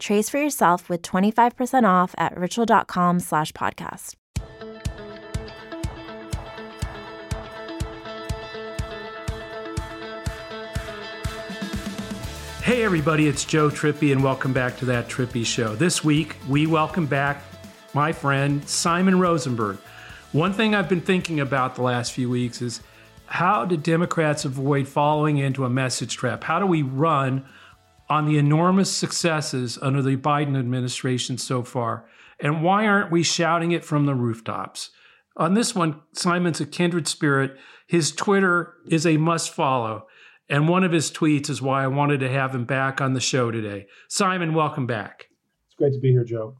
Trace for yourself with 25% off at ritual.com slash podcast. Hey everybody, it's Joe Trippi and welcome back to That Trippi Show. This week, we welcome back my friend Simon Rosenberg. One thing I've been thinking about the last few weeks is how do Democrats avoid falling into a message trap? How do we run on the enormous successes under the Biden administration so far? And why aren't we shouting it from the rooftops? On this one, Simon's a kindred spirit. His Twitter is a must follow. And one of his tweets is why I wanted to have him back on the show today. Simon, welcome back. It's great to be here, Joe.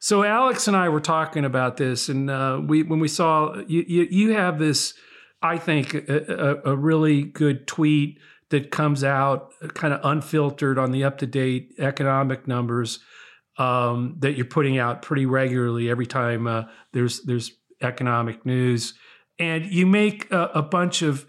So Alex and I were talking about this, and uh, we when we saw you, you, you have this, I think, a, a, a, really good tweet that comes out uh, kind of unfiltered on the up to date economic numbers um, that you're putting out pretty regularly every time uh, there's there's economic news, and you make a, a bunch of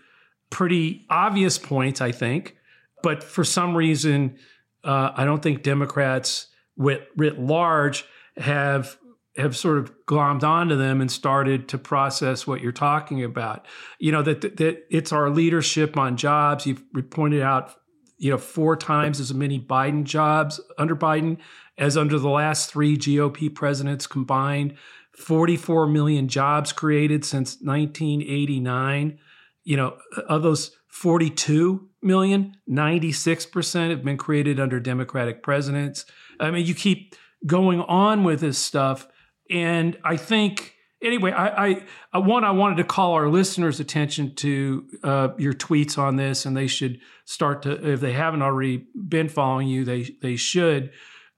pretty obvious points, I think, but for some reason, uh, I don't think Democrats writ, writ large have have sort of glommed onto them and started to process what you're talking about. You know that that it's our leadership on jobs. You've pointed out, you know, four times as many Biden jobs under Biden as under the last three GOP presidents combined. 44 million jobs created since 1989. You know, of those 42 million, 96% have been created under Democratic presidents. I mean, you keep going on with this stuff. And I think, anyway, I, I, I one, I wanted to call our listeners' attention to uh, your tweets on this, and they should start to, if they haven't already been following you, they they should.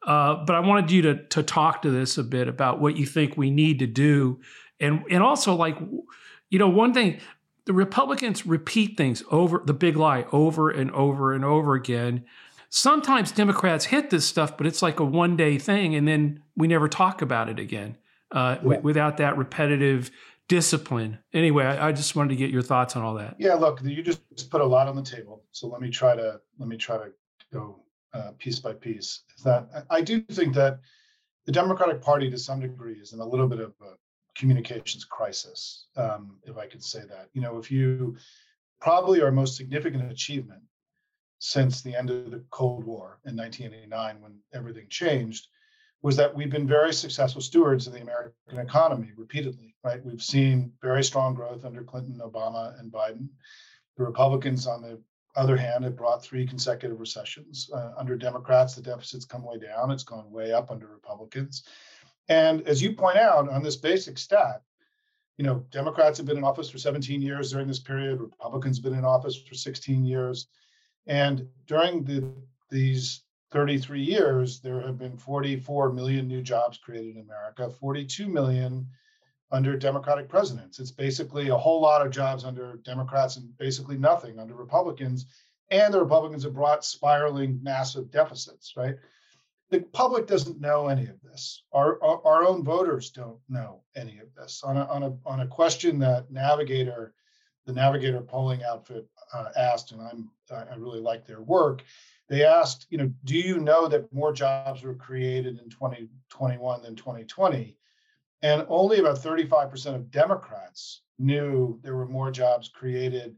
Uh, but I wanted you to to talk to this a bit about what you think we need to do, and and also like, you know, one thing the Republicans repeat things over the big lie over and over and over again sometimes Democrats hit this stuff, but it's like a one day thing, and then we never talk about it again uh, yeah. w- without that repetitive discipline. Anyway, I, I, just wanted to get your thoughts on all that. Yeah, look, you just put a lot on the table, so let me try to let me try to go uh, piece by piece. Is that I do think that the Democratic Party, to some degree, is in a little bit of a communications crisis, um, if I could say that. You know, if you probably our most significant achievement since the end of the Cold War in 1989, when everything changed, was that we've been very successful stewards of the American economy repeatedly, right? We've seen very strong growth under Clinton, Obama, and Biden. The Republicans, on the other hand, have brought three consecutive recessions. Uh, under Democrats, the deficit's come way down, it's gone way up under Republicans. And as you point out on this basic stat, you know, Democrats have been in office for 17 years during this period, Republicans have been in office for 16 years and during the, these 33 years, there have been 44 million new jobs created in America, 42 million under Democratic presidents. It's basically a whole lot of jobs under Democrats and basically nothing under Republicans. And the Republicans have brought spiraling massive deficits, right? The public doesn't know any of this. Our, our, our own voters don't know any of this. On a, on, a, on a question that Navigator, the Navigator polling outfit uh, asked, and I'm I really like their work. They asked, you know, do you know that more jobs were created in 2021 than 2020? And only about 35% of Democrats knew there were more jobs created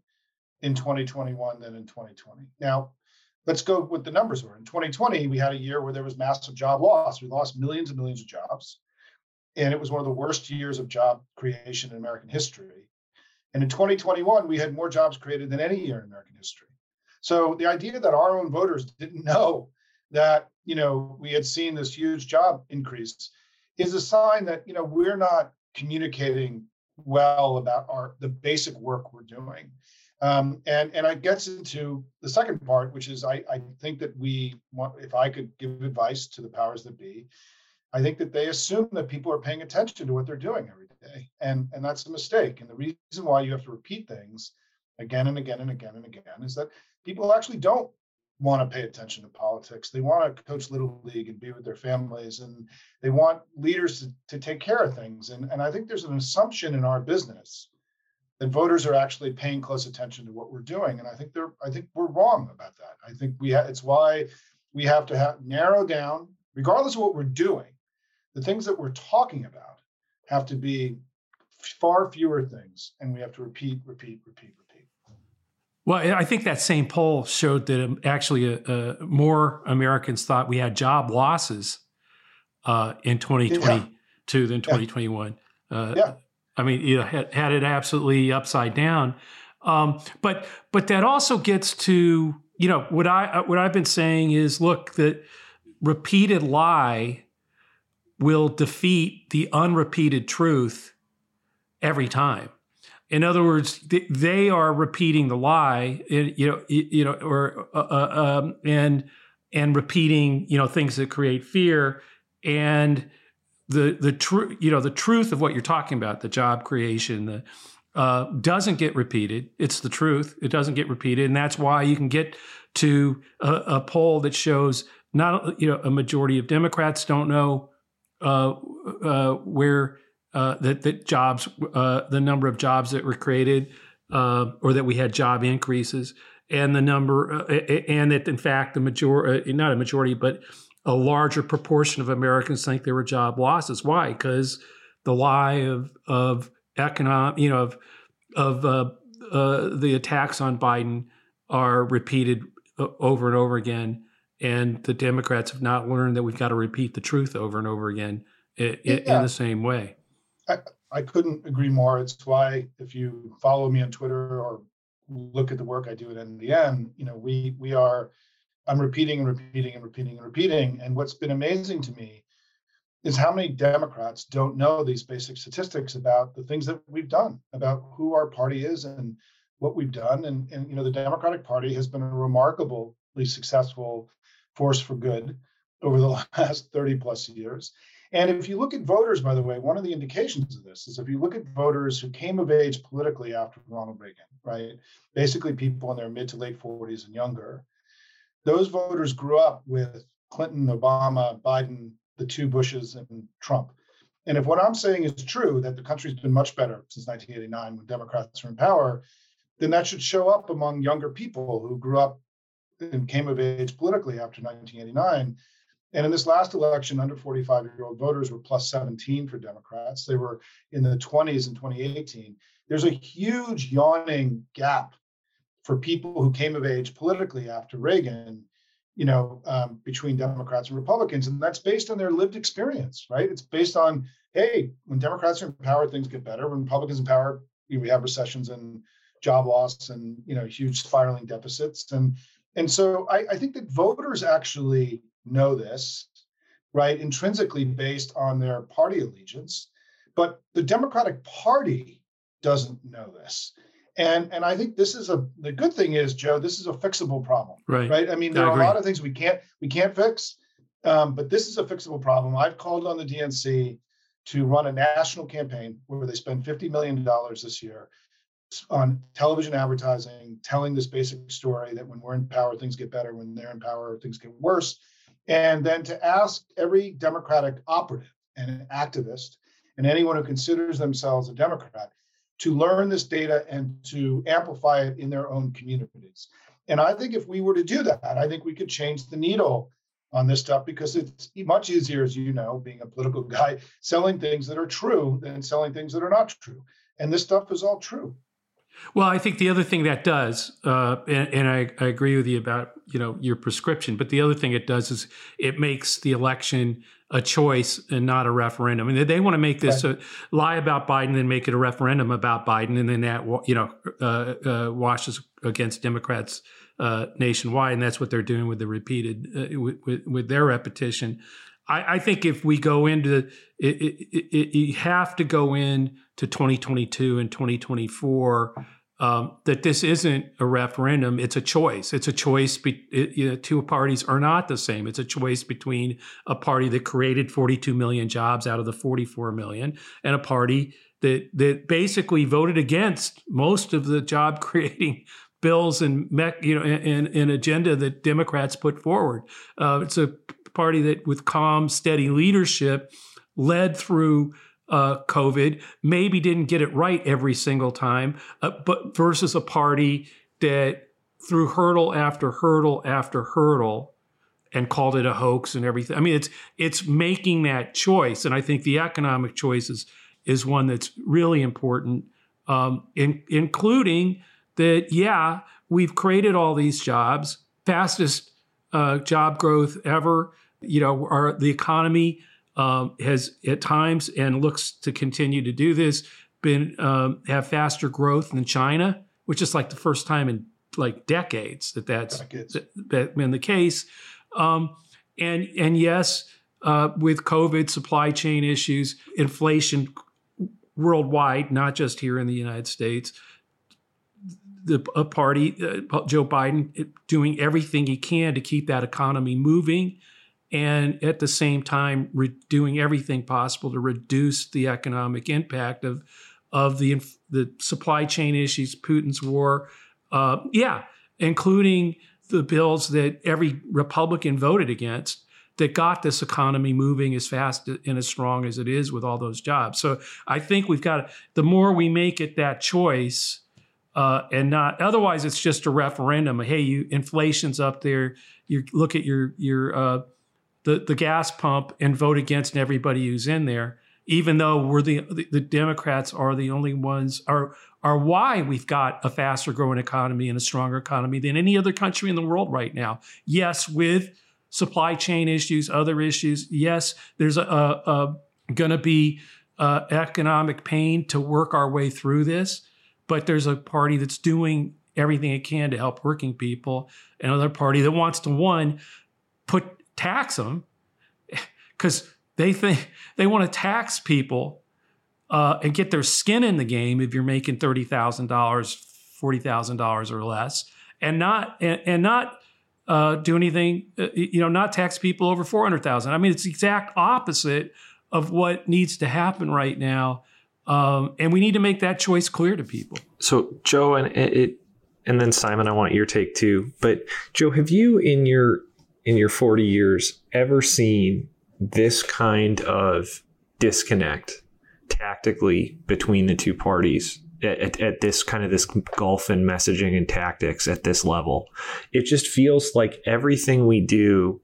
in 2021 than in 2020. Now, let's go what the numbers were. In 2020, we had a year where there was massive job loss. We lost millions and millions of jobs. And it was one of the worst years of job creation in American history. And in 2021, we had more jobs created than any year in American history. So the idea that our own voters didn't know that you know we had seen this huge job increase is a sign that you know we're not communicating well about our the basic work we're doing. Um, and and it gets into the second part, which is I, I think that we want if I could give advice to the powers that be, I think that they assume that people are paying attention to what they're doing every day, and and that's a mistake. And the reason why you have to repeat things again and again and again and again is that people actually don't want to pay attention to politics. They want to coach little league and be with their families, and they want leaders to, to take care of things. And and I think there's an assumption in our business that voters are actually paying close attention to what we're doing, and I think they're I think we're wrong about that. I think we ha- it's why we have to narrow down, regardless of what we're doing, the things that we're talking about have to be far fewer things, and we have to repeat, repeat, repeat, repeat. Well, I think that same poll showed that um, actually uh, uh, more Americans thought we had job losses uh, in 2022 yeah. than 2021. Uh, yeah. I mean, you know, had, had it absolutely upside down. Um, but but that also gets to you know what I what I've been saying is look that repeated lie will defeat the unrepeated truth every time. In other words, they are repeating the lie, you know, you know, or uh, uh, um, and and repeating, you know, things that create fear, and the the truth, you know, the truth of what you're talking about, the job creation, the uh, doesn't get repeated. It's the truth. It doesn't get repeated, and that's why you can get to a, a poll that shows not you know a majority of Democrats don't know uh, uh, where uh, that that jobs, uh, the number of jobs that were created, uh, or that we had job increases, and the number, and that in fact the majority, not a majority, but a larger proportion of Americans think there were job losses. Why? Because the lie of of economic, you know, of of uh, uh, the attacks on Biden are repeated over and over again and the Democrats have not learned that we've got to repeat the truth over and over again in, yeah. in the same way. I, I, couldn't agree more. It's why if you follow me on Twitter or look at the work I do at NDN, you know, we we are I'm repeating and repeating and repeating and repeating. And what's been amazing to me is how many Democrats don't know these basic statistics about the things that we've done, about who our party is and what we've done. And, and you know, the Democratic Party has been a remarkably successful force for good over the last 30 plus years. And if you look at voters, by the way, one of the indications of this is if you look at voters who came of age politically after Ronald Reagan, right? Basically, people in their mid to late 40s and younger, those voters grew up with Clinton, Obama, Biden, the two Bushes, and Trump. And if what I'm saying is true, that the country's been much better since 1989 when Democrats were in power, then that should show up among younger people who grew up and came of age politically after 1989. And in this last election, under 45 year old voters were plus 17 for Democrats. They were in the 20s in 2018. There's a huge yawning gap for people who came of age politically after Reagan, you know, um, between Democrats and Republicans. And that's based on their lived experience, right? It's based on, hey, when Democrats are in power, things get better. When Republicans in power, we have recessions and job loss and, you know, huge spiraling deficits. And and so I, I think that voters actually know this, right, intrinsically based on their party allegiance. But the Democratic Party doesn't know this. And and I think this is a the good thing is, Joe, this is a fixable problem. Right. Right. I mean, there I are agree. a lot of things we can't we can't fix. Um, but this is a fixable problem. I've called on the DNC to run a national campaign where they spend $50 million this year on television advertising, telling this basic story that when we're in power, things get better. When they're in power, things get worse. And then to ask every Democratic operative and an activist and anyone who considers themselves a Democrat to learn this data and to amplify it in their own communities. And I think if we were to do that, I think we could change the needle on this stuff because it's much easier, as you know, being a political guy, selling things that are true than selling things that are not true. And this stuff is all true. Well, I think the other thing that does, uh, and, and I, I, agree with you about you know your prescription, but the other thing it does is it makes the election a choice and not a referendum. And they want to make this right. a lie about Biden and make it a referendum about Biden, and then that you know uh, uh, washes against Democrats uh, nationwide, and that's what they're doing with the repeated uh, with, with, with, their repetition. I, I, think if we go into it, it, it, you have to go in to 2022 and 2024 um, that this isn't a referendum; it's a choice. It's a choice. Be, it, you know, two parties are not the same. It's a choice between a party that created 42 million jobs out of the 44 million, and a party that that basically voted against most of the job creating bills and you know and, an agenda that Democrats put forward. Uh, it's a party that, with calm, steady leadership, led through uh, COVID. Maybe didn't get it right every single time, uh, but versus a party that threw hurdle after hurdle after hurdle and called it a hoax and everything. I mean, it's it's making that choice, and I think the economic choice is is one that's really important, um, in, including that. Yeah, we've created all these jobs, fastest uh, job growth ever. You know, our the economy um, has at times and looks to continue to do this been um, have faster growth than China, which is like the first time in like decades that that's decades. That, been the case. Um, and and yes, uh, with COVID, supply chain issues, inflation worldwide, not just here in the United States. The a party, uh, Joe Biden, doing everything he can to keep that economy moving, and at the same time re- doing everything possible to reduce the economic impact of of the the supply chain issues, Putin's war, uh, yeah, including the bills that every Republican voted against that got this economy moving as fast and as strong as it is with all those jobs. So I think we've got the more we make it that choice, uh, and not otherwise it's just a referendum. Hey, you inflation's up there. You look at your your uh, the the gas pump and vote against everybody who's in there, even though we're the the, the Democrats are the only ones are are why we've got a faster growing economy and a stronger economy than any other country in the world right now. Yes, with supply chain issues, other issues. Yes, there's a, a, a going to be uh, economic pain to work our way through this, but there's a party that's doing everything it can to help working people. Another party that wants to one put tax them because they think they want to tax people uh, and get their skin in the game if you're making thirty thousand dollars, forty thousand dollars or less, and not and, and not uh, do anything, uh, you know, not tax people over 400,000. I mean, it's the exact opposite of what needs to happen right now. Um, and we need to make that choice clear to people. So, Joe, and it, and then Simon, I want your take too. But Joe, have you in your in your 40 years ever seen this kind of disconnect tactically between the two parties at, at, this kind of this gulf in messaging and tactics at this level. It just feels like everything we do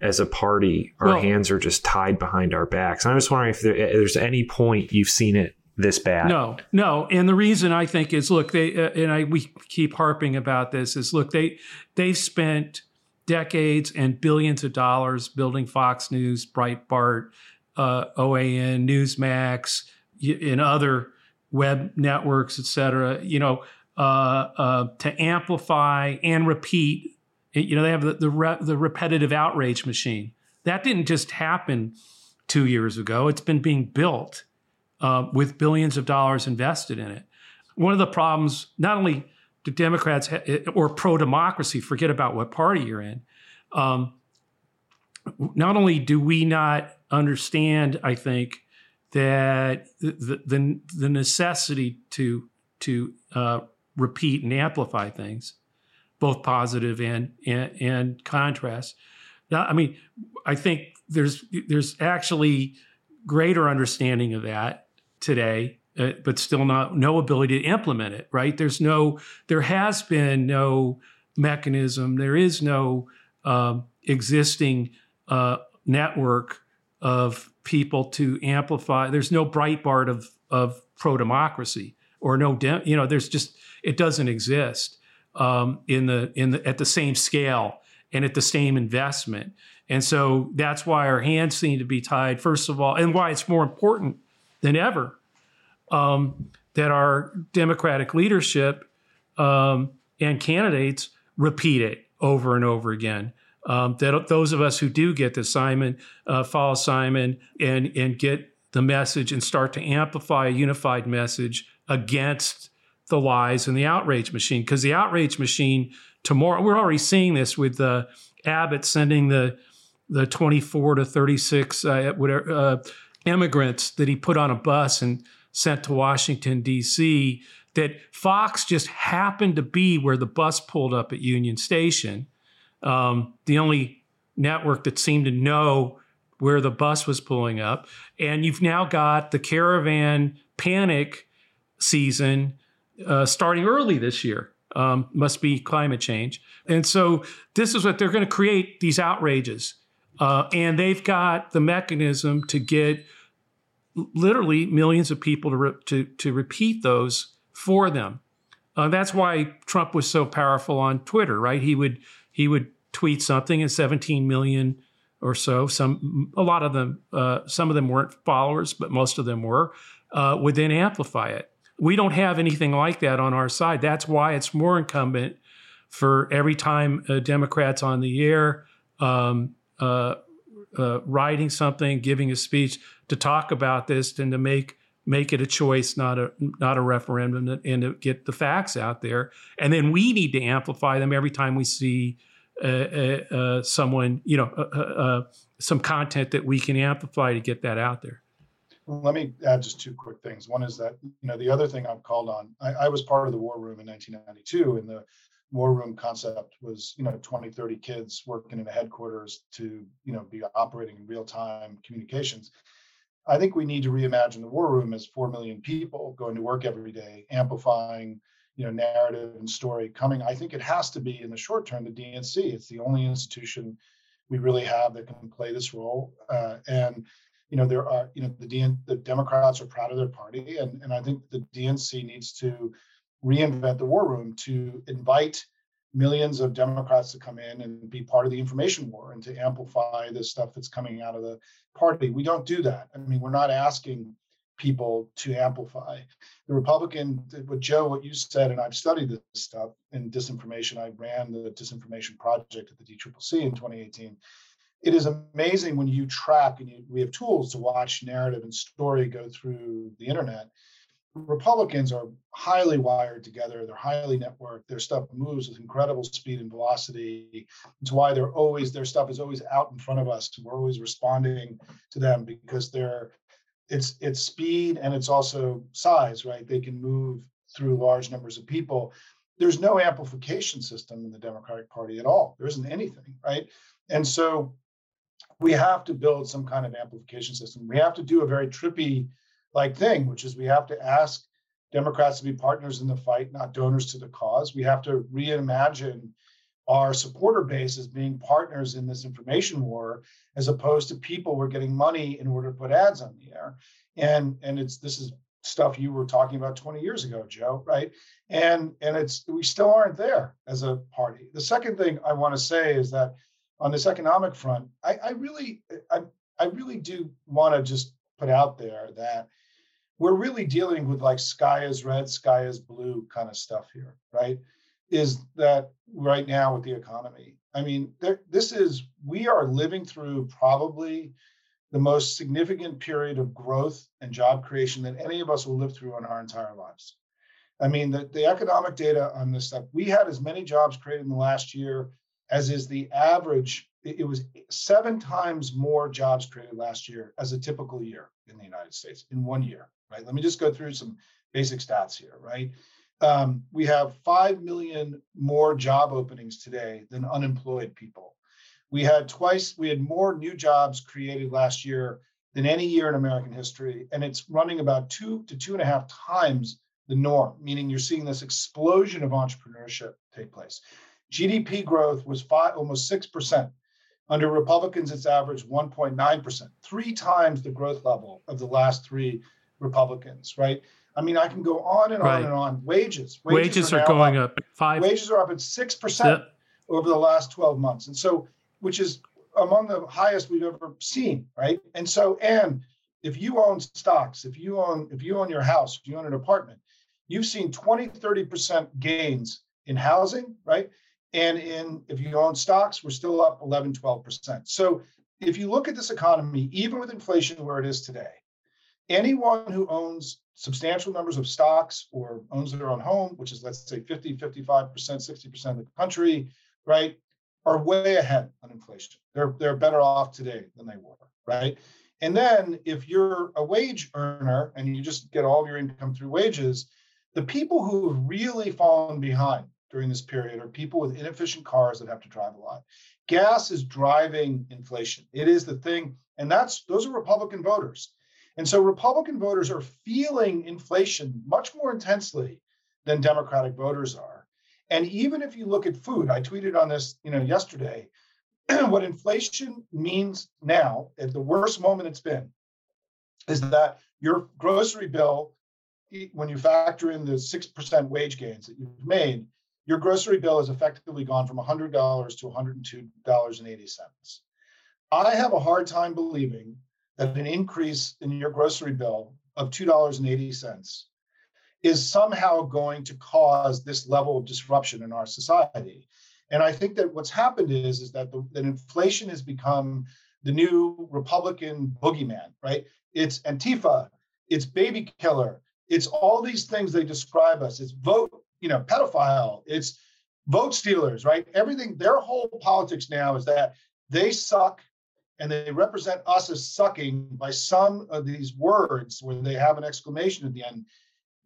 as a party, our well, hands are just tied behind our backs. And I'm just wondering if there, there's any point you've seen it this bad. No, no. And the reason I think is, look, they uh, and I we keep harping about this is, look, they they've spent decades and billions of dollars building Fox News, Breitbart, uh, OAN, Newsmax, and other web networks, et cetera, you know, uh, uh, to amplify and repeat. You know, they have the the, re- the, repetitive outrage machine. That didn't just happen two years ago. It's been being built uh, with billions of dollars invested in it. One of the problems, not only Democrats ha- or pro democracy forget about what party you're in, um, not only do we not understand, I think, that the the, the necessity to to uh, repeat and amplify things, both positive and and, and contrast. Now, I mean, I think there's there's actually greater understanding of that today, uh, but still not no ability to implement it. Right? There's no there has been no mechanism. There is no um, existing uh, network of people to amplify. There's no Breitbart of of pro democracy or no, de- you know, there's just it doesn't exist um, in the in the at the same scale and at the same investment. And so that's why our hands seem to be tied, first of all, and why it's more important than ever um, that our Democratic leadership um, and candidates repeat it over and over again. Um, that those of us who do get the Simon uh, follow Simon and and get the message and start to amplify a unified message against the lies and the outrage machine. Because the outrage machine tomorrow we're already seeing this with uh, Abbott sending the the 24 to 36 uh, whatever, uh, immigrants that he put on a bus and sent to Washington D.C. That Fox just happened to be where the bus pulled up at Union Station. Um, the only network that seemed to know where the bus was pulling up, and you've now got the caravan panic season uh, starting early this year. Um, must be climate change. And so this is what they're going to create these outrages. Uh, and they've got the mechanism to get literally millions of people to, re- to, to repeat those for them. Uh, that's why Trump was so powerful on Twitter, right? He would he would tweet something, and 17 million or so, some a lot of them, uh, some of them weren't followers, but most of them were, uh, would then amplify it. We don't have anything like that on our side. That's why it's more incumbent for every time a Democrat's on the air um, uh, writing something, giving a speech to talk about this and to make make it a choice, not a not a referendum, and to get the facts out there. And then we need to amplify them every time we see uh, uh, uh someone, you know, uh, uh, some content that we can amplify to get that out there. Let me add just two quick things. One is that, you know, the other thing I'm called on, I, I, was part of the war room in 1992, and the war room concept was, you know, 20, 30 kids working in a headquarters to, you know, be operating in real time communications. I think we need to reimagine the war room as 4 million people going to work every day, amplifying, you know, narrative and story coming. I think it has to be in the short term the DNC. It's the only institution we really have that can play this role. Uh, and you know there are you know the DN, the Democrats are proud of their party, and and I think the DNC needs to reinvent the war room to invite millions of Democrats to come in and be part of the information war and to amplify the stuff that's coming out of the party. We don't do that. I mean, we're not asking people to amplify. The Republican, what Joe, what you said, and I've studied this stuff in disinformation. I ran the disinformation project at the DCCC in 2018 it is amazing when you track and you, we have tools to watch narrative and story go through the internet republicans are highly wired together they're highly networked their stuff moves with incredible speed and velocity. It's why they're always their stuff is always out in front of us. We're always responding to them because they're it's it's speed and it's also size right? They can move through large numbers of people. There's no amplification system in the democratic party at all. There isn't anything right? And so we have to build some kind of amplification system. We have to do a very Trippi like thing, which is we have to ask Democrats to be partners in the fight, not donors to the cause. We have to reimagine our supporter base as being partners in this information war, as opposed to people who are getting money in order to put ads on the air. And and it's this is stuff you were talking about 20 years ago, Joe, right? And and it's we still aren't there as a party. The second thing I want to say is that on this economic front, I, I really, I, I really do want to just put out there that we're really dealing with like sky is red, sky is blue kind of stuff here, right? Is that right now with the economy? I mean, there, this is, we are living through probably the most significant period of growth and job creation that any of us will live through in our entire lives. I mean, the, the economic data on this stuff, we had as many jobs created in the last year as is the average. It was seven times more jobs created last year as a typical year in the United States in one year, right? Let me just go through some basic stats here, right? Um, we have 5 million more job openings today than unemployed people. We had twice, we had more new jobs created last year than any year in American history. And it's running about two to two and a half times the norm, meaning you're seeing this explosion of entrepreneurship take place. GDP growth was five, almost 6%. Under Republicans, it's averaged 1.9%, three times the growth level of the last three Republicans, right? I mean, I can go on and right. on and on. Wages. Wages, wages are, are going up. up. Five. Wages are up at 6% yep. over the last 12 months. And so, which is among the highest we've ever seen, right? And so, and if you own stocks, if you own, if you own your house, if you own an apartment, you've seen 20, 30% gains in housing, right? And in if you own stocks, we're still up 11, 12%. So if you look at this economy, even with inflation where it is today, anyone who owns substantial numbers of stocks or owns their own home, which is let's say 50, 55%, 60% of the country, right, are way ahead on inflation. They're they're better off today than they were, right? And then if you're a wage earner and you just get all of your income through wages, the people who have really fallen behind during this period are people with inefficient cars that have to drive a lot. Gas is driving inflation. It is the thing, and that's those are Republican voters. And so Republican voters are feeling inflation much more intensely than Democratic voters are. And even if you look at food, I tweeted on this, you know, yesterday, what inflation means now, at the worst moment it's been, is that your grocery bill, when you factor in the 6% wage gains that you've made, your grocery bill has effectively gone from $100 to $102.80. I have a hard time believing that an increase in your grocery bill of $2.80 is somehow going to cause this level of disruption in our society. And I think that what's happened is, is that, the, that inflation has become the new Republican boogeyman, right? It's Antifa, it's baby killer, it's all these things they describe us. It's vote, you know, pedophile, it's vote stealers, right? Everything, their whole politics now is that they suck and they represent us as sucking by some of these words where they have an exclamation at the end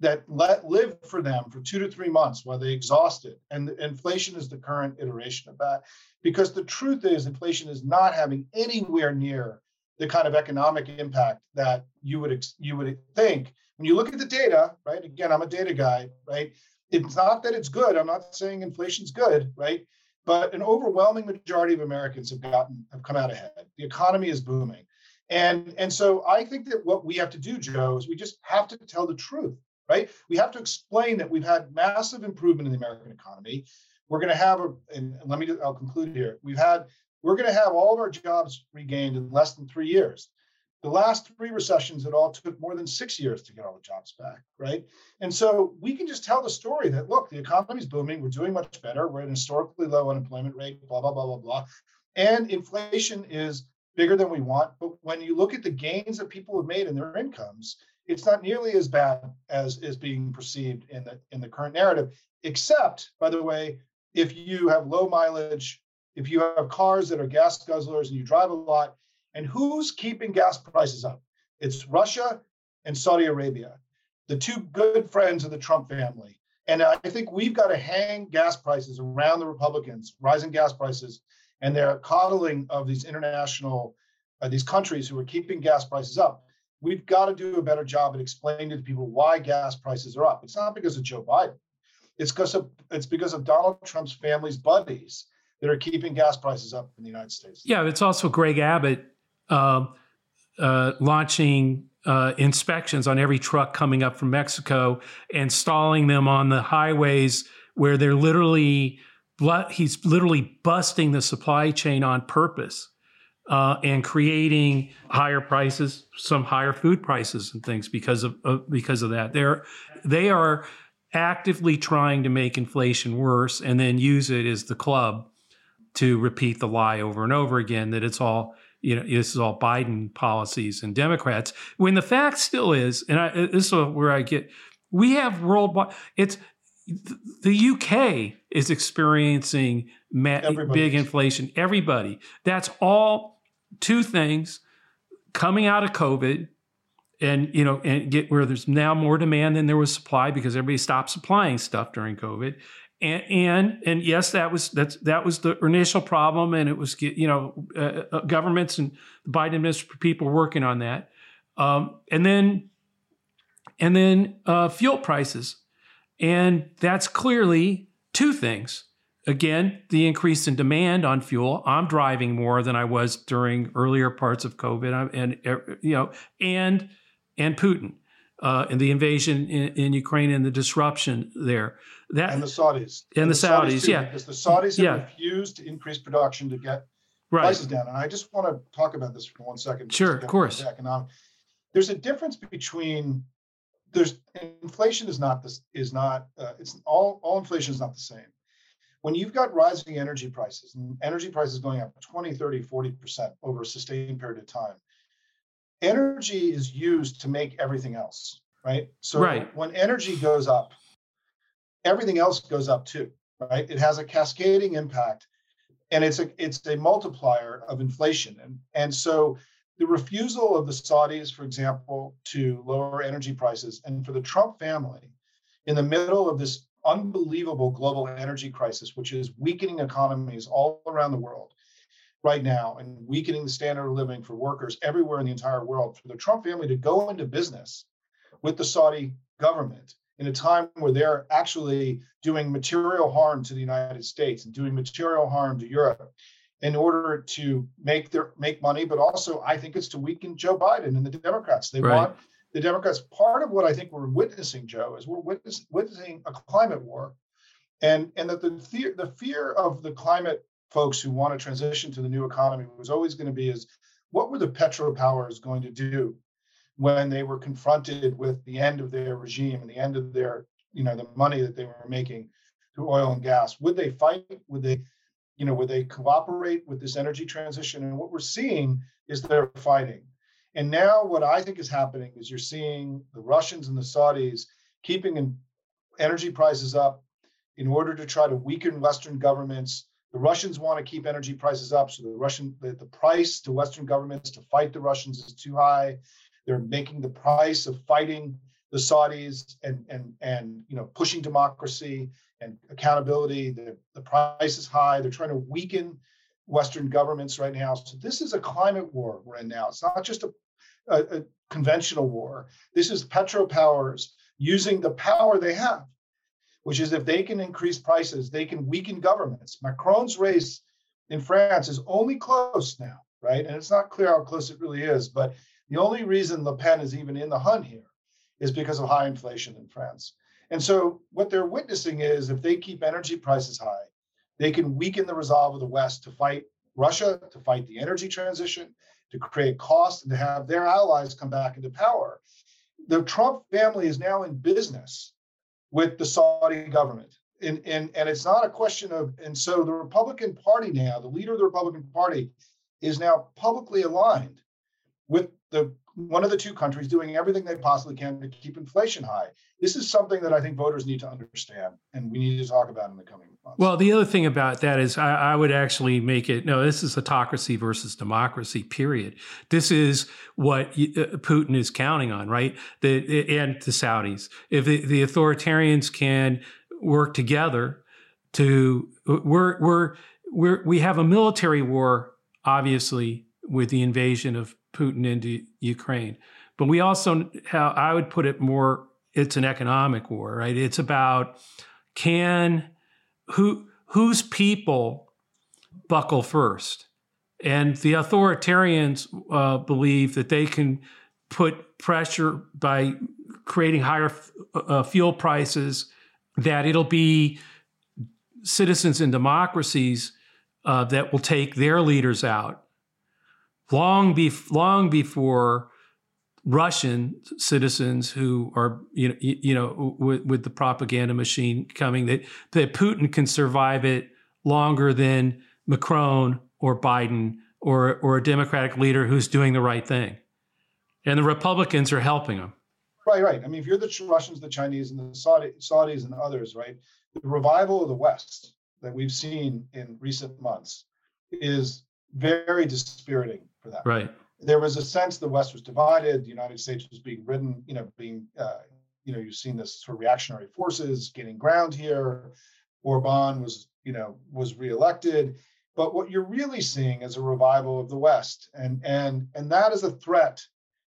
that let live for them for two to three months while they exhaust it. And inflation is the current iteration of that. Because the truth is, inflation is not having anywhere near the kind of economic impact that you would you would think when you look at the data. Right? Again, I'm a data guy. Right? It's not that it's good. I'm not saying inflation's good. Right? but an overwhelming majority of Americans have gotten have come out ahead. The economy is booming. And, and so I think that what we have to do, Joe, is we just have to tell the truth, right? We have to explain that we've had massive improvement in the American economy. We're going to have a, and let me, I'll conclude here. We've had, we're going to have all of our jobs regained in less than three years. The last three recessions, it all took more than six years to get all the jobs back, right? And so we can just tell the story that look, the economy's booming, we're doing much better, we're at an historically low unemployment rate, blah, blah, blah, blah, blah. And inflation is bigger than we want. But when you look at the gains that people have made in their incomes, it's not nearly as bad as is being perceived in the in the current narrative, except, by the way, if you have low mileage, if you have cars that are gas guzzlers and you drive a lot, and who's keeping gas prices up? It's Russia and Saudi Arabia, the two good friends of the Trump family. And I think we've got to hang gas prices around the Republicans, rising gas prices, and their coddling of these international, uh, these countries who are keeping gas prices up. We've got to do a better job at explaining to people why gas prices are up. It's not because of Joe Biden. It's because of it's because of Donald Trump's family's buddies that are keeping gas prices up in the United States. Yeah, it's also Greg Abbott uh, uh, launching uh, inspections on every truck coming up from Mexico and stalling them on the highways where they're literally he's literally busting the supply chain on purpose uh, and creating higher prices, some higher food prices and things because of, of because of that. They're they are actively trying to make inflation worse and then use it as the club to repeat the lie over and over again that it's all you know, this is all Biden policies and Democrats. When the fact still is, and I, uh, this is where I get, we have worldwide. It's the UK is experiencing ma- big inflation. Everybody. That's all two things coming out of COVID and you know and get where there's now more demand than there was supply because everybody stopped supplying stuff during covid and, and and yes, that was that's that was the initial problem, and it was you know uh, uh governments and the Biden administration people working on that, um, and then and then uh, fuel prices, and that's clearly two things. Again, the increase in demand on fuel. I'm driving more than I was during earlier parts of COVID, and uh, you know, and and Putin uh, and the invasion in, in, Ukraine and the disruption there. That and the Saudis and, and the, the, Saudis, Saudis too, yeah, because the Saudis have yeah. refused to increase production to get right. prices down. And I just want to talk about this for one second. Sure, of course. Economic. There's a difference between there's inflation is not this is not uh, it's all all inflation is not the same when you've got rising energy prices and energy prices going up 20 30 40% over a sustained period of time energy is used to make everything else. right? So right. when energy goes up, everything else goes up too, right? It has a cascading impact and it's a it's a multiplier of inflation. And, and so the refusal of the Saudis, for example, to lower energy prices, and for the Trump family in the middle of this unbelievable global energy crisis, which is weakening economies all around the world right now and weakening the standard of living for workers everywhere in the entire world, for the Trump family to go into business with the Saudi government in a time where they're actually doing material harm to the United States and doing material harm to Europe in order to make their make money, but also I think it's to weaken Joe Biden and the Democrats. They right. want the Democrats. Part of what I think we're witnessing, Joe, is we're witness, witnessing a climate war, and and that the fear the fear of the climate folks who want to transition to the new economy was always going to be is what were the petro powers going to do when they were confronted with the end of their regime and the end of their you know the money that they were making through oil and gas would they fight? Would they you know would they cooperate with this energy transition? And what we're seeing is they're fighting. And now what i think is happening is you're seeing the russians and the saudis keeping energy prices up in order to try to weaken western governments. The russians want to keep energy prices up so the russian the, the price to western governments to fight the russians is too high they're making the price of fighting the Saudis and and and you know pushing democracy and accountability. The, the price is high. They're trying to weaken Western governments right now. So this is a climate war we're in now. It's not just a, a, a conventional war. This is petropowers using the power they have, which is if they can increase prices, they can weaken governments. Macron's race in France is only close now, right? And it's not clear how close it really is, but the only reason Le Pen is even in the hunt here is because of high inflation in France. And so what they're witnessing is if they keep energy prices high, they can weaken the resolve of the West to fight Russia, to fight the energy transition, to create cost, and to have their allies come back into power. The Trump family is now in business with the Saudi government. And, and, and it's not a question of, and so the Republican Party now, the leader of the Republican Party, is now publicly aligned with the one of the two countries doing everything they possibly can to keep inflation high. This is something that I think voters need to understand, and we need to talk about in the coming months. Well, the other thing about that is I, I would actually make it no, this is autocracy versus democracy, period. This is what uh, Putin is counting on, right? The, and the Saudis. If the, the authoritarians can work together to, we're, we're, we're, we have a military war, obviously, with the invasion of Putin into Ukraine. But we also, how I would put it more, it's an economic war, right? It's about can who whose people buckle first, and the authoritarians uh, believe that they can put pressure by creating higher uh, fuel prices. That it'll be citizens in democracies uh, that will take their leaders out long, be, long before Russian citizens who are you know you know with, with, the propaganda machine coming that that Putin can survive it longer than Macron or Biden or or a Democratic leader who's doing the right thing, and the Republicans are helping him. Right, right. I mean, if you're the Russians, the Chinese, and the Saudi, Saudis and others, right, the revival of the West that we've seen in recent months is very dispiriting for that. Right. There was a sense the West was divided. The United States was being ridden, you know, being, uh, you know, you've seen this sort of reactionary forces gaining ground here. Orban was, you know, was reelected. But what you're really seeing is a revival of the West, and and and that is a threat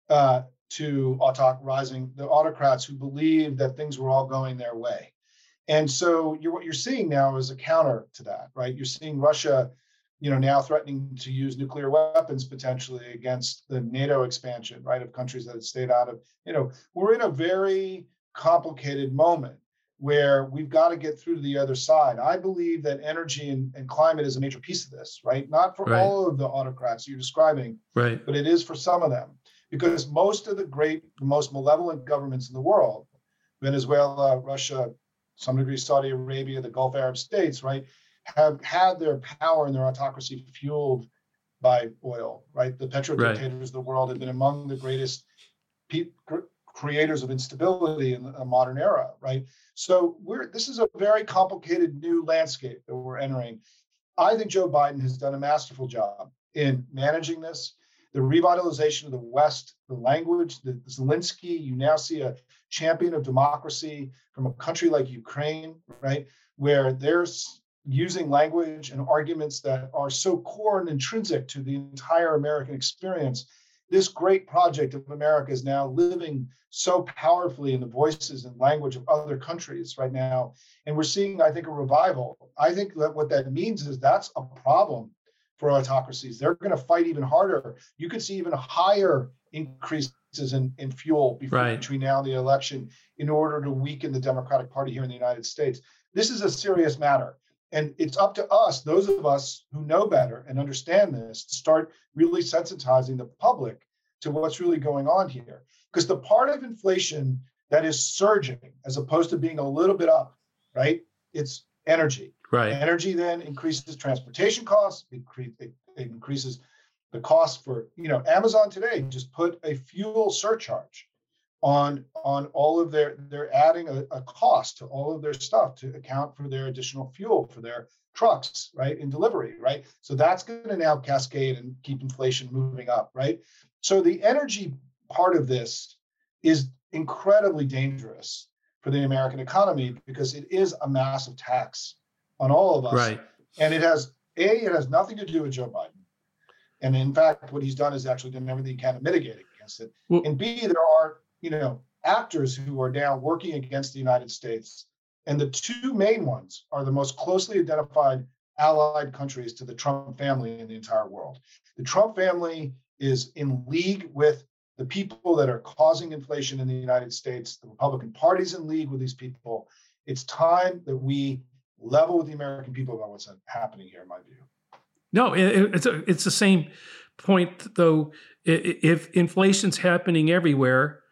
uh, to autoc rising the autocrats who believe that things were all going their way. And so you're what you're seeing now is a counter to that, right? You're seeing Russia you know, now threatening to use nuclear weapons potentially against the NATO expansion, right, of countries that have stayed out of, you know, we're in a very complicated moment where we've got to get through to the other side. I believe that energy and, and climate is a major piece of this, right? Not for right. all of the autocrats you're describing, right? But it is for some of them, because most of the great, most malevolent governments in the world, Venezuela, Russia, some degree Saudi Arabia, the Gulf Arab states, right? Have had their power and their autocracy fueled by oil, right? The petro dictators right. of the world have been among the greatest pe- creators of instability in a modern era, right? So we're this is a very complicated new landscape that we're entering. I think Joe Biden has done a masterful job in managing this. The revitalization of the West, the language, the Zelensky, you now see a champion of democracy from a country like Ukraine, right? Where there's using language and arguments that are so core and intrinsic to the entire American experience this great project of America is now living so powerfully in the voices and language of other countries right now. And we're seeing, I think, a revival. I think that what that means is that's a problem for autocracies. They're going to fight even harder. You could see even higher increases in, in fuel before, right. between now and the election in order to weaken the Democratic Party here in the United States. This is a serious matter. And it's up to us, those of us who know better and understand this, to start really sensitizing the public to what's really going on here. Because the part of inflation that is surging, as opposed to being a little bit up, right? It's energy. Right. Energy then increases transportation costs. It, it, it increases the cost for you know Amazon today just put a fuel surcharge on on all of their they're adding a, a, cost to all of their stuff to account for their additional fuel for their trucks right in delivery right? So that's going to now cascade and keep inflation moving up right? So the energy part of this is incredibly dangerous for the american economy because it is a massive tax on all of us. Right. And it has a it has nothing to do with joe biden. And in fact what he's done is actually done everything he can to mitigate against it. Well, and b there are you know, actors who are now working against the United States. And the two main ones are the most closely identified allied countries to the Trump family in the entire world. The Trump family is in league with the people that are causing inflation in the United States. The Republican Party's in league with these people. It's time that we level with the American people about what's happening here, in my view. No, it's a, it's the same point though. If inflation's happening everywhere,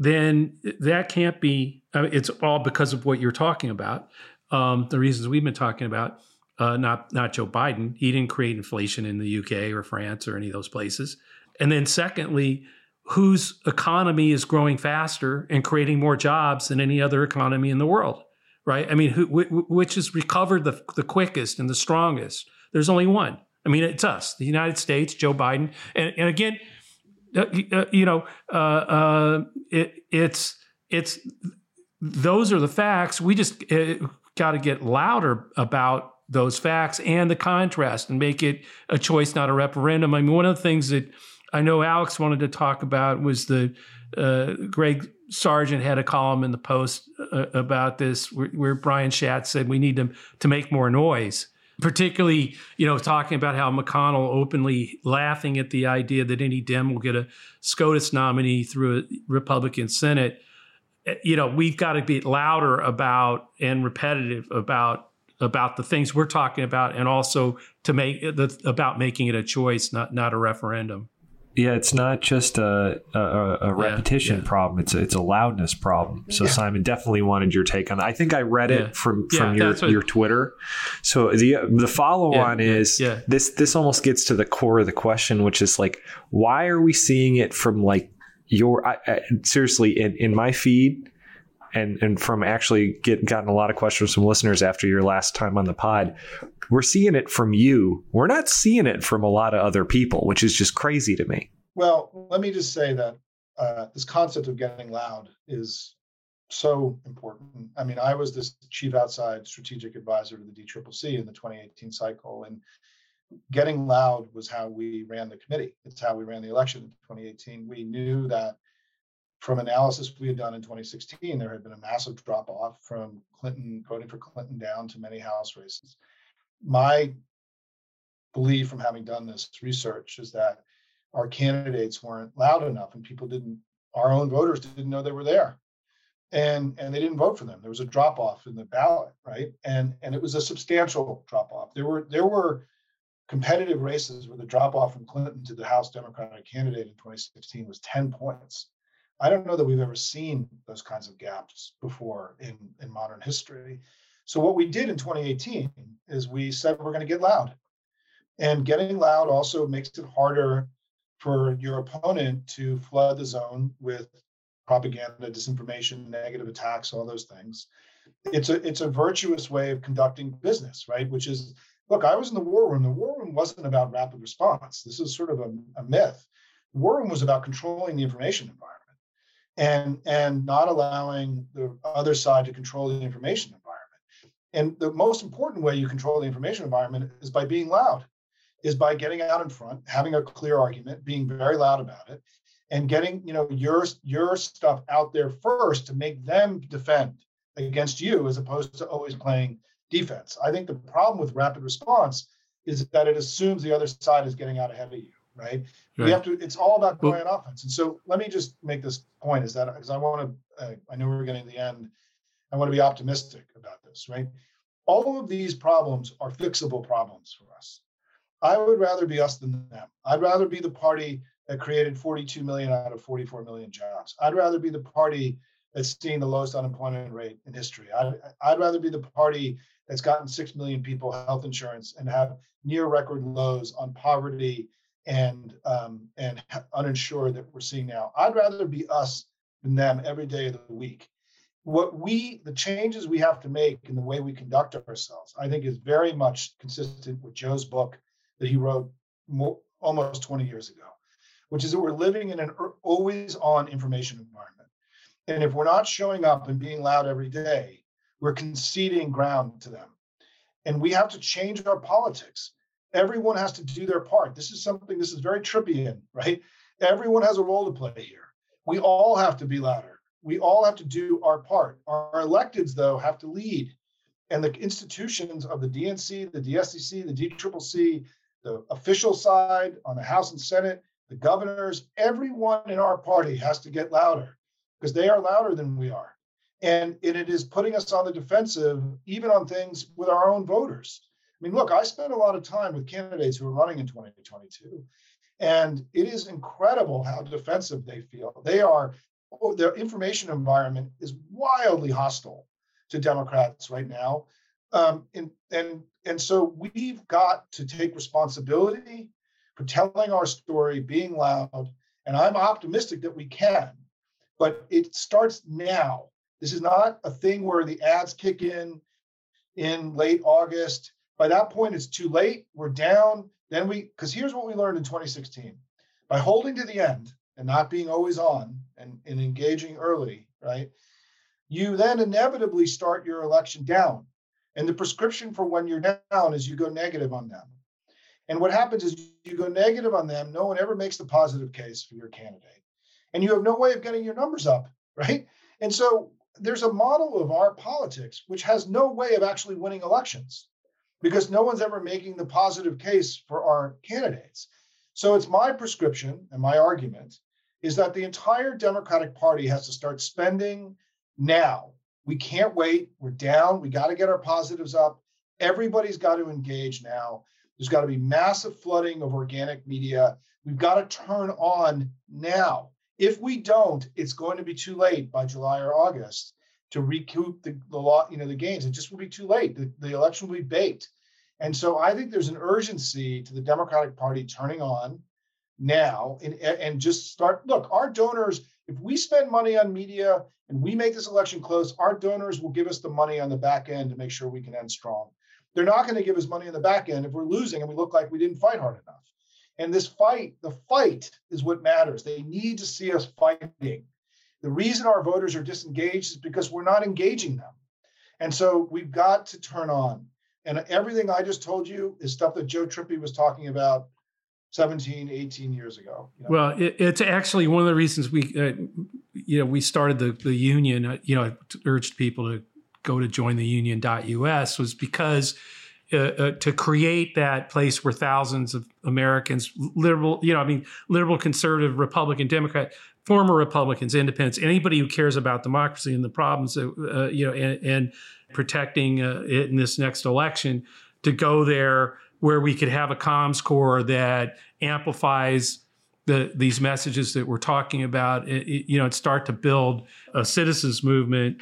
then that can't be. It's all because of what you're talking about. Um, the reasons we've been talking about. Uh, not not Joe Biden. He didn't create inflation in the UK or France or any of those places. And then secondly, whose economy is growing faster and creating more jobs than any other economy in the world, right? I mean, who, which has recovered the, the quickest and the strongest? There's only one. I mean, it's us, the United States, Joe Biden. And, and again, you know, uh, uh, it, it's it's those are the facts. We just got to get louder about those facts and the contrast and make it a choice, not a referendum. I mean, one of the things that I know Alex wanted to talk about was the uh, Greg Sargent had a column in the Post uh, about this, where, where, Brian Schatz said we need to to make more noise particularly, you know, talking about how McConnell openly laughing at the idea that any Dem will get a SCOTUS nominee through a Republican Senate. Eh, you know, we've got to be louder about and repetitive about about the things we're talking about, and also to make the, about making it a choice, not not a referendum. Yeah, it's not just a a, a repetition yeah, yeah. problem; it's a, it's a loudness problem. So yeah. Simon definitely wanted your take on that. I think I read it from from your what, your Twitter. So the the follow on is this this almost gets to the core of the question, which is like, why are we seeing it from like your I, I, seriously in in my feed? And and from actually get gotten a lot of questions from listeners after your last time on the pod we're seeing it from you. We're not seeing it from a lot of other people which is just crazy to me. Well let me just say that uh, this concept of getting loud is so important. I mean i was this chief outside strategic advisor to the dccc in the 2018 cycle and getting loud was how we ran the committee. It's how we ran the election in 2018 we knew that from analysis we had done in 2016, there had been a massive drop off from Clinton voting for Clinton down to many House races. My belief from having done this research is that our candidates weren't loud enough and people didn't, our own voters didn't know they were there. And, and they didn't vote for them. There was a drop off in the ballot, right? And and it was a substantial drop off. There were there were competitive races where the drop off from Clinton to the House Democratic candidate in 2016 was 10 points I don't know that we've ever seen those kinds of gaps before in, in modern history. So what we did in 2018 is we said we're going to get loud. And getting loud also makes it harder for your opponent to flood the zone with propaganda, disinformation, negative attacks, all those things. It's a it's a virtuous way of conducting business, right? Which is look, I was in the war room. The war room wasn't about rapid response. This is sort of a, a myth. The war room was about controlling the information environment and and not allowing the other side to control the information environment. And the most important way you control the information environment is by being loud, is by getting out in front, having a clear argument, being very loud about it, and getting you know your your stuff out there first to make them defend against you as opposed to always playing defense. I think the problem with rapid response is that it assumes the other side is getting out ahead of you, right? right. We have to. It's all about going on offense. And so let me just make this point: is that because I want to, uh, I know we're getting to the end. I want to be optimistic about this, right? All of these problems are fixable problems for us. I would rather be us than them. I'd rather be the party that created 42 million out of 44 million jobs. I'd rather be the party that's seeing the lowest unemployment rate in history. I'd, I'd rather be the party that's gotten 6 million people health insurance and have near record lows on poverty and um, and uninsured that we're seeing now. I'd rather be us than them every day of the week. What we, the changes we have to make in the way we conduct ourselves, I think is very much consistent with Joe's book that he wrote more, almost 20 years ago, which is that we're living in an always on information environment. And if we're not showing up and being loud every day, we're conceding ground to them. And we have to change our politics. Everyone has to do their part. This is something, this is very trippy in, right? Everyone has a role to play here. We all have to be louder. We all have to do our part. Our electeds, though, have to lead. And the institutions of the DNC, the DSCC, the DCCC, the official side on the House and Senate, the governors, everyone in our party has to get louder because they are louder than we are. And it is putting us on the defensive, even on things with our own voters. I mean, look, I spent a lot of time with candidates who are running in 2022, and it is incredible how defensive they feel. They are, oh, their information environment is wildly hostile to Democrats right now. Um, and, and, and so we've got to take responsibility for telling our story, being loud. And I'm optimistic that we can, but it starts now. This is not a thing where the ads kick in in late August. By that point, it's too late. We're down. Then we, because here's what we learned in 2016 by holding to the end and not being always on and, and engaging early, right? You then inevitably start your election down and the prescription for when you're down is you go negative on them. And what happens is you go negative on them. No one ever makes the positive case for your candidate. And you have no way of getting your numbers up, right? And so there's a model of our politics which has no way of actually winning elections because no one's ever making the positive case for our candidates. So it's my prescription and my argument is that the entire Democratic Party has to start spending now we can't wait. We're down. We got to get our positives up. Everybody's got to engage now. There's got to be massive flooding of organic media. We've got to turn on now. If we don't, it's going to be too late by July or August to recoup the, the law, you know, the gains. It just will be too late. The, the election will be baked. And so I think there's an urgency to the Democratic Party turning on now and, and just start. Look, our donors, if we spend money on media and we make this election close, our donors will give us the money on the back end to make sure we can end strong. They're not going to give us money on the back end if we're losing and we look like we didn't fight hard enough. And this fight, the fight is what matters. They need to see us fighting. The reason our voters are disengaged is because we're not engaging them. And so we've got to turn on. And everything I just told you is stuff that Joe Trippi was talking about 17 18 years ago you know? well it, it's actually one of the reasons we uh, you know we started the the union uh, you know urged people to go to jointheunion.us was because uh, uh, to create that place where thousands of Americans, liberal, you know, I mean, liberal, conservative, Republican, Democrat, former Republicans, independents, anybody who cares about democracy and the problems, uh, you know, and, and protecting uh, it in this next election, to go there where we could have a comms core that amplifies the, these messages that we're talking about, it, it, you know, and start to build a citizens movement.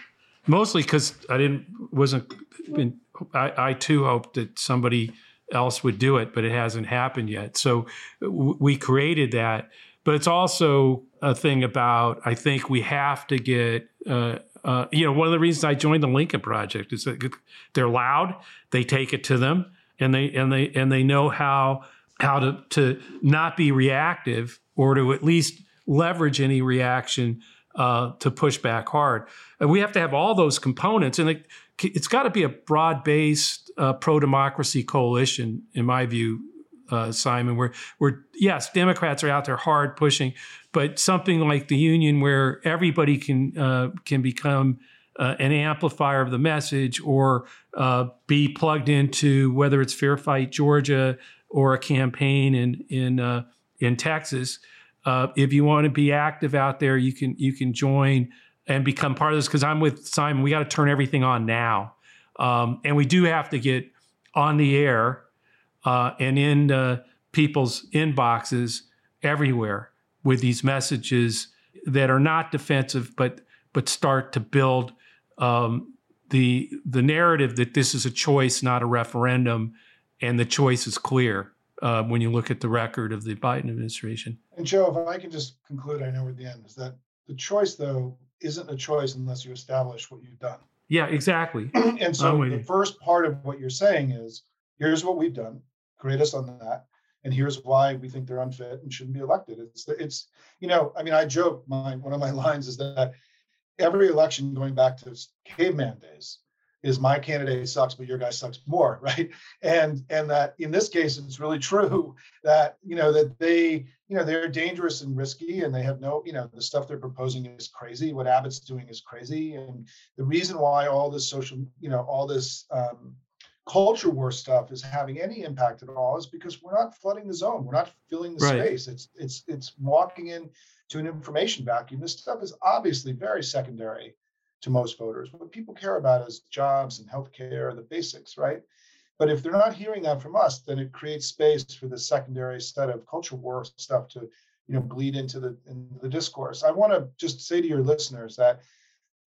Mostly because I didn't wasn't been, I, I too hoped that somebody else would do it, but it hasn't happened yet. So w- we created that. but it's also a thing about I think we have to get. Uh, uh, you know, one of the reasons I joined the Lincoln Project is that they're loud. They take it to them, and they and they and they know how how to to not be reactive or to at least leverage any reaction uh, to push back hard. And we have to have all those components, and it, has got to be a broad based uh, pro democracy coalition, in my view, uh, Simon. Where where yes, Democrats are out there hard pushing, but something like the union, where everybody can uh, can become uh, an amplifier of the message or uh, be plugged into whether it's Fair Fight Georgia or a campaign in in uh, in Texas. If you want to be active out there, you can you can join and become part of this. Because I'm with Simon, we got to turn everything on now, um, and we do have to get on the air uh, and in uh, people's inboxes everywhere with these messages that are not defensive, but but start to build um, the the narrative that this is a choice, not a referendum, and the choice is clear uh, when you look at the record of the Biden administration. And Joe, if I can just conclude, I know we're at the end, is that the choice though isn't a choice unless you establish what you've done. Yeah, exactly. and so the first part of what you're saying is here's what we've done, grade us on that, and here's why we think they're unfit and shouldn't be elected. It's it's you know, I mean, I joke. My one of my lines is that every election going back to caveman days is my candidate sucks, but your guy sucks more, right? And and that in this case, it's really true that you know that they you know they're dangerous and risky, and they have no you know the stuff they're proposing is crazy. What Abbott's doing is crazy, and the reason why all this social you know all this um, culture war stuff is having any impact at all is because we're not flooding the zone, we're not filling the right. space. It's it's it's walking in to an information vacuum. This stuff is obviously very secondary to most voters. What people care about is jobs and healthcare, the basics, right? But if they're not hearing that from us, then it creates space for the secondary set of culture war stuff to, you know, bleed into the into the discourse. I want to just say to your listeners that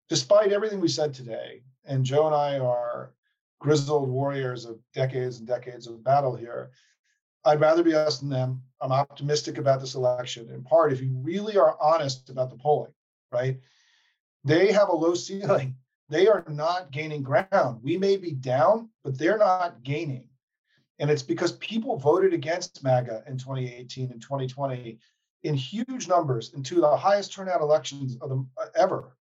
despite everything we said today, and Joe and I are grizzled warriors of decades and decades of battle here, I'd rather be us than them. I'm optimistic about this election. In part, if you really are honest about the polling, right? They have a low ceiling. They are not gaining ground. We may be down, but they're not gaining. And it's because people voted against MAGA in 2018 and 2020 in huge numbers into the highest turnout elections of them uh, ever.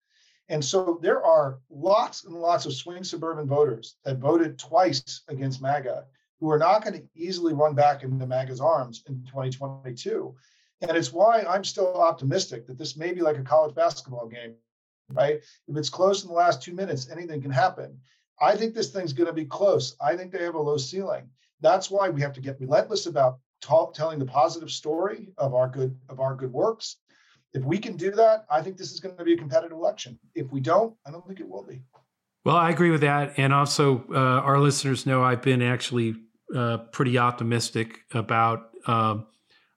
And so there are lots and lots of swing suburban voters that voted twice against MAGA who are not going to easily run back into MAGA's arms in 2022. And it's why I'm still optimistic that this may be like a college basketball game right? If it's close in the last two minutes, anything can happen. I think this thing's going to be close. I think they have a low ceiling. That's why we have to get relentless about talk, telling the positive story of our good of our good works. If we can do that, I think this is going to be a competitive election. If we don't, I don't think it will be. Well, I agree with that, and also uh, our listeners know I've been actually uh, pretty optimistic about um,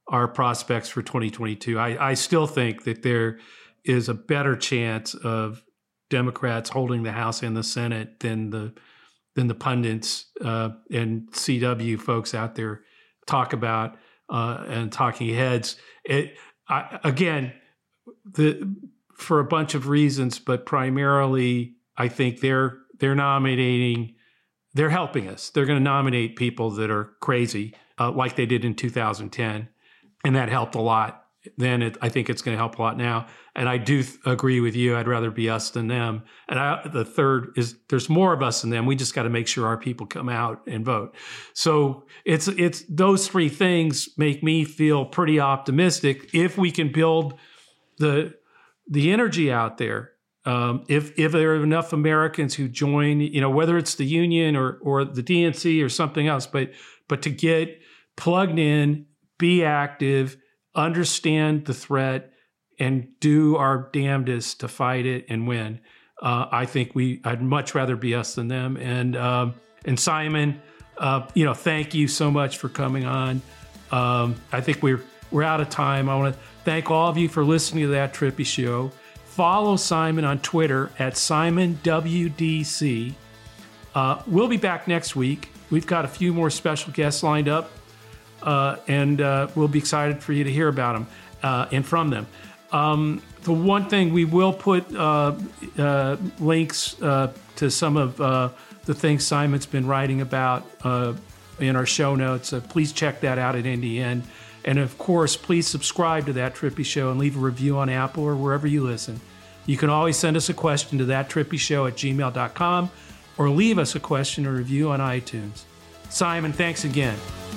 our prospects for 2022. I, I still think that there is a better chance of Democrats holding the House and the Senate than the than the pundits uh, and CW folks out there talk about uh, and talking heads. It I, again the for a bunch of reasons, but primarily I think they're they're nominating they're helping us. They're going to nominate people that are crazy, uh, like they did in 2010, and that helped a lot then it, I think it's going to help a lot now. And I do th- agree with you. I'd rather be us than them. And I, the third is there's more of us than them. We just got to make sure our people come out and vote. So it's it's those three things make me feel pretty optimistic. If we can build the the energy out there, um, if if there are enough Americans who join, you know, whether it's the union or or the DNC or something else, but but to get plugged in, be active understand the threat and do our damnedest to fight it and win. Uh, I think we I'd much rather be us than them. And um, and Simon, uh, you know, thank you so much for coming on. Um, I think we're we're out of time. I want to thank all of you for listening to that Trippi show. Follow Simon on Twitter at SimonWDC. Uh, we'll be back next week. We've got a few more special guests lined up uh, and uh, we'll be excited for you to hear about them. uh, and from them. Um, the one thing we will put uh, uh, links uh, to some of the things Simon's been writing about in our show notes. please check that out at NDN. And of course, please subscribe to That Trippi Show and leave a review on Apple or wherever you listen. You can always send us a question to thattrippyshow at gmail.com or leave us a question or review on iTunes. Simon, thanks again.